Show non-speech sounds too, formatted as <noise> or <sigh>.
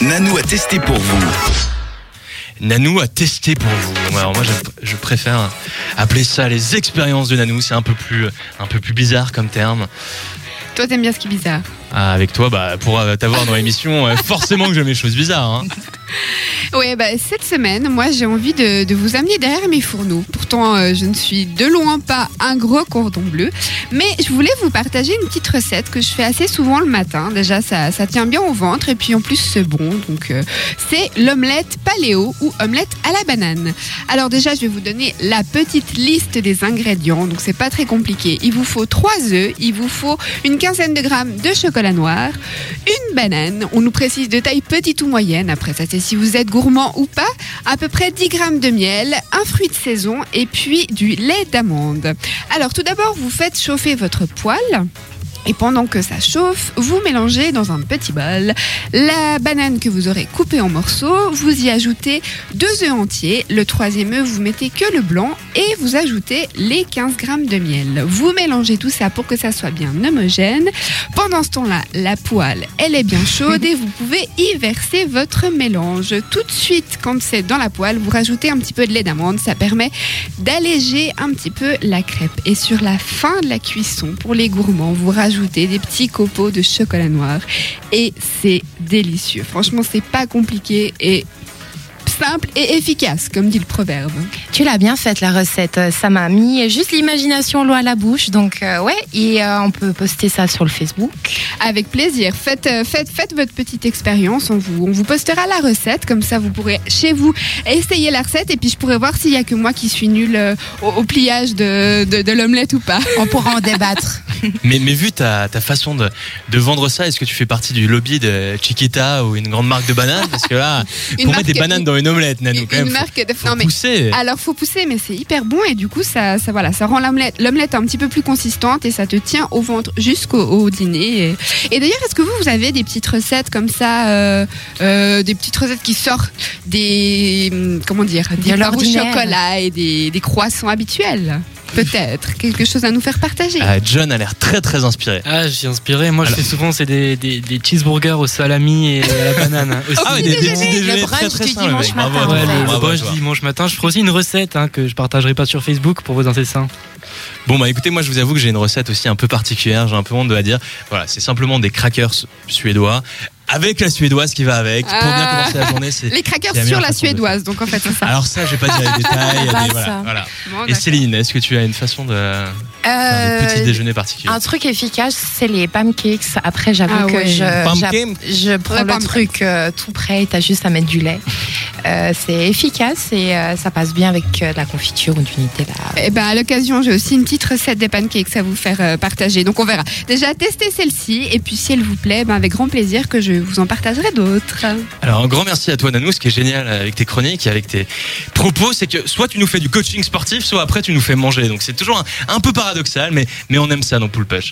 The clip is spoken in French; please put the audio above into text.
Nanou a testé pour vous. Nanou a testé pour vous. Alors moi, je, je préfère appeler ça les expériences de Nanou. C'est un peu plus, un peu plus bizarre comme terme. Toi, t'aimes bien ce qui est bizarre. Ah, avec toi, bah, pour euh, t'avoir dans l'émission, euh, forcément que j'aime les choses bizarres. Hein. <laughs> Oui, bah, cette semaine, moi, j'ai envie de, de vous amener derrière mes fourneaux. Pourtant, euh, je ne suis de loin pas un gros cordon bleu, mais je voulais vous partager une petite recette que je fais assez souvent le matin. Déjà, ça, ça tient bien au ventre et puis en plus, c'est bon. Donc, euh, c'est l'omelette paléo ou omelette à la banane. Alors déjà, je vais vous donner la petite liste des ingrédients. Donc, c'est pas très compliqué. Il vous faut 3 œufs, il vous faut une quinzaine de grammes de chocolat noir, une banane. On nous précise de taille petite ou moyenne. Après, ça, c'est si vous êtes gourmand ou pas. À peu près 10 grammes de miel, un fruit de saison et puis du lait d'amande. Alors, tout d'abord, vous faites chauffer votre poêle. Et pendant que ça chauffe, vous mélangez dans un petit bol la banane que vous aurez coupée en morceaux, vous y ajoutez deux œufs entiers, le troisième œuf vous mettez que le blanc et vous ajoutez les 15 grammes de miel. Vous mélangez tout ça pour que ça soit bien homogène. Pendant ce temps-là, la poêle, elle est bien chaude et vous pouvez y verser votre mélange. Tout de suite, quand c'est dans la poêle, vous rajoutez un petit peu de lait d'amande, ça permet d'alléger un petit peu la crêpe. Et sur la fin de la cuisson, pour les gourmands, vous rajoutez des petits copeaux de chocolat noir et c'est délicieux. Franchement, c'est pas compliqué et simple et efficace, comme dit le proverbe. Tu l'as bien faite la recette, euh, ça m'a mis juste l'imagination loin à la bouche, donc euh, ouais, et euh, on peut poster ça sur le Facebook. Avec plaisir, faites, faites, faites votre petite expérience, on vous, on vous postera la recette, comme ça vous pourrez chez vous essayer la recette et puis je pourrai voir s'il y a que moi qui suis nulle euh, au, au pliage de, de, de l'omelette ou pas. On pourra en débattre. <laughs> Mais, mais vu ta, ta façon de, de vendre ça, est-ce que tu fais partie du lobby de Chiquita ou une grande marque de bananes? Parce que là, <laughs> pour mettre des bananes dans une omelette, Nanou, quand Une même, faut- marque de... faut non, mais pousser. Alors faut pousser, mais c'est hyper bon et du coup ça, ça voilà, ça rend l'omelette, l'omelette un petit peu plus consistante et ça te tient au ventre jusqu'au au dîner. Et, et d'ailleurs, est-ce que vous vous avez des petites recettes comme ça, euh, euh, des petites recettes qui sortent des hum, comment dire, des De barres au chocolat et des, des croissants habituels? Peut-être quelque chose à nous faire partager. Ah, John a l'air très très inspiré. Ah, je suis inspiré. Moi, Alors- je fais souvent c'est des, des, des cheeseburgers au salami et à la banane. hein, aussi. Ah ouais, des, des petits déjeuner, déjeuners le très brunch très dimanche. Bravo, matin, Ouais, le, bravo brunch dimanche. Je ferai aussi une recette hein, que je partagerai pas sur Facebook pour vos ancêtres. Bon bah écoutez, moi je vous avoue que j'ai une recette aussi un peu particulière, j'ai un peu honte de la dire. Voilà, c'est simplement des crackers suédois avec la suédoise qui va avec. Pour bien Ah. commencer la journée, c'est Les crackers c'est la sur la suédoise, donc en fait c'est ça. Alors ça, je vais pas dire les détails. Pas <laughs> mais voilà, ça. voilà. Bon, Et. Céline, est-ce que tu as une façon de Euh, des petits déjeuners particuliers un truc efficace, c'est les pancakes. Après, j'avoue Ah que ouais. je, je prends le truc euh, tout prêt. T'as juste à mettre du lait. Euh, c'est efficace et euh, ça passe bien avec euh, de la confiture ou du Nutella. Eh ben, à l'occasion, j'ai aussi une petite recette des pancakes à vous faire euh, partager. Donc, on verra. Déjà, testez celle-ci. Et puis, si elle vous plaît, ben, avec grand plaisir que je vous en partagerai d'autres. Alors un grand merci à toi Nanou, ce qui est génial avec tes chroniques et avec tes propos, c'est que soit tu nous fais du coaching sportif, soit après tu nous fais manger. Donc c'est toujours un, un peu paradoxal, mais, mais on aime ça dans Pool Push.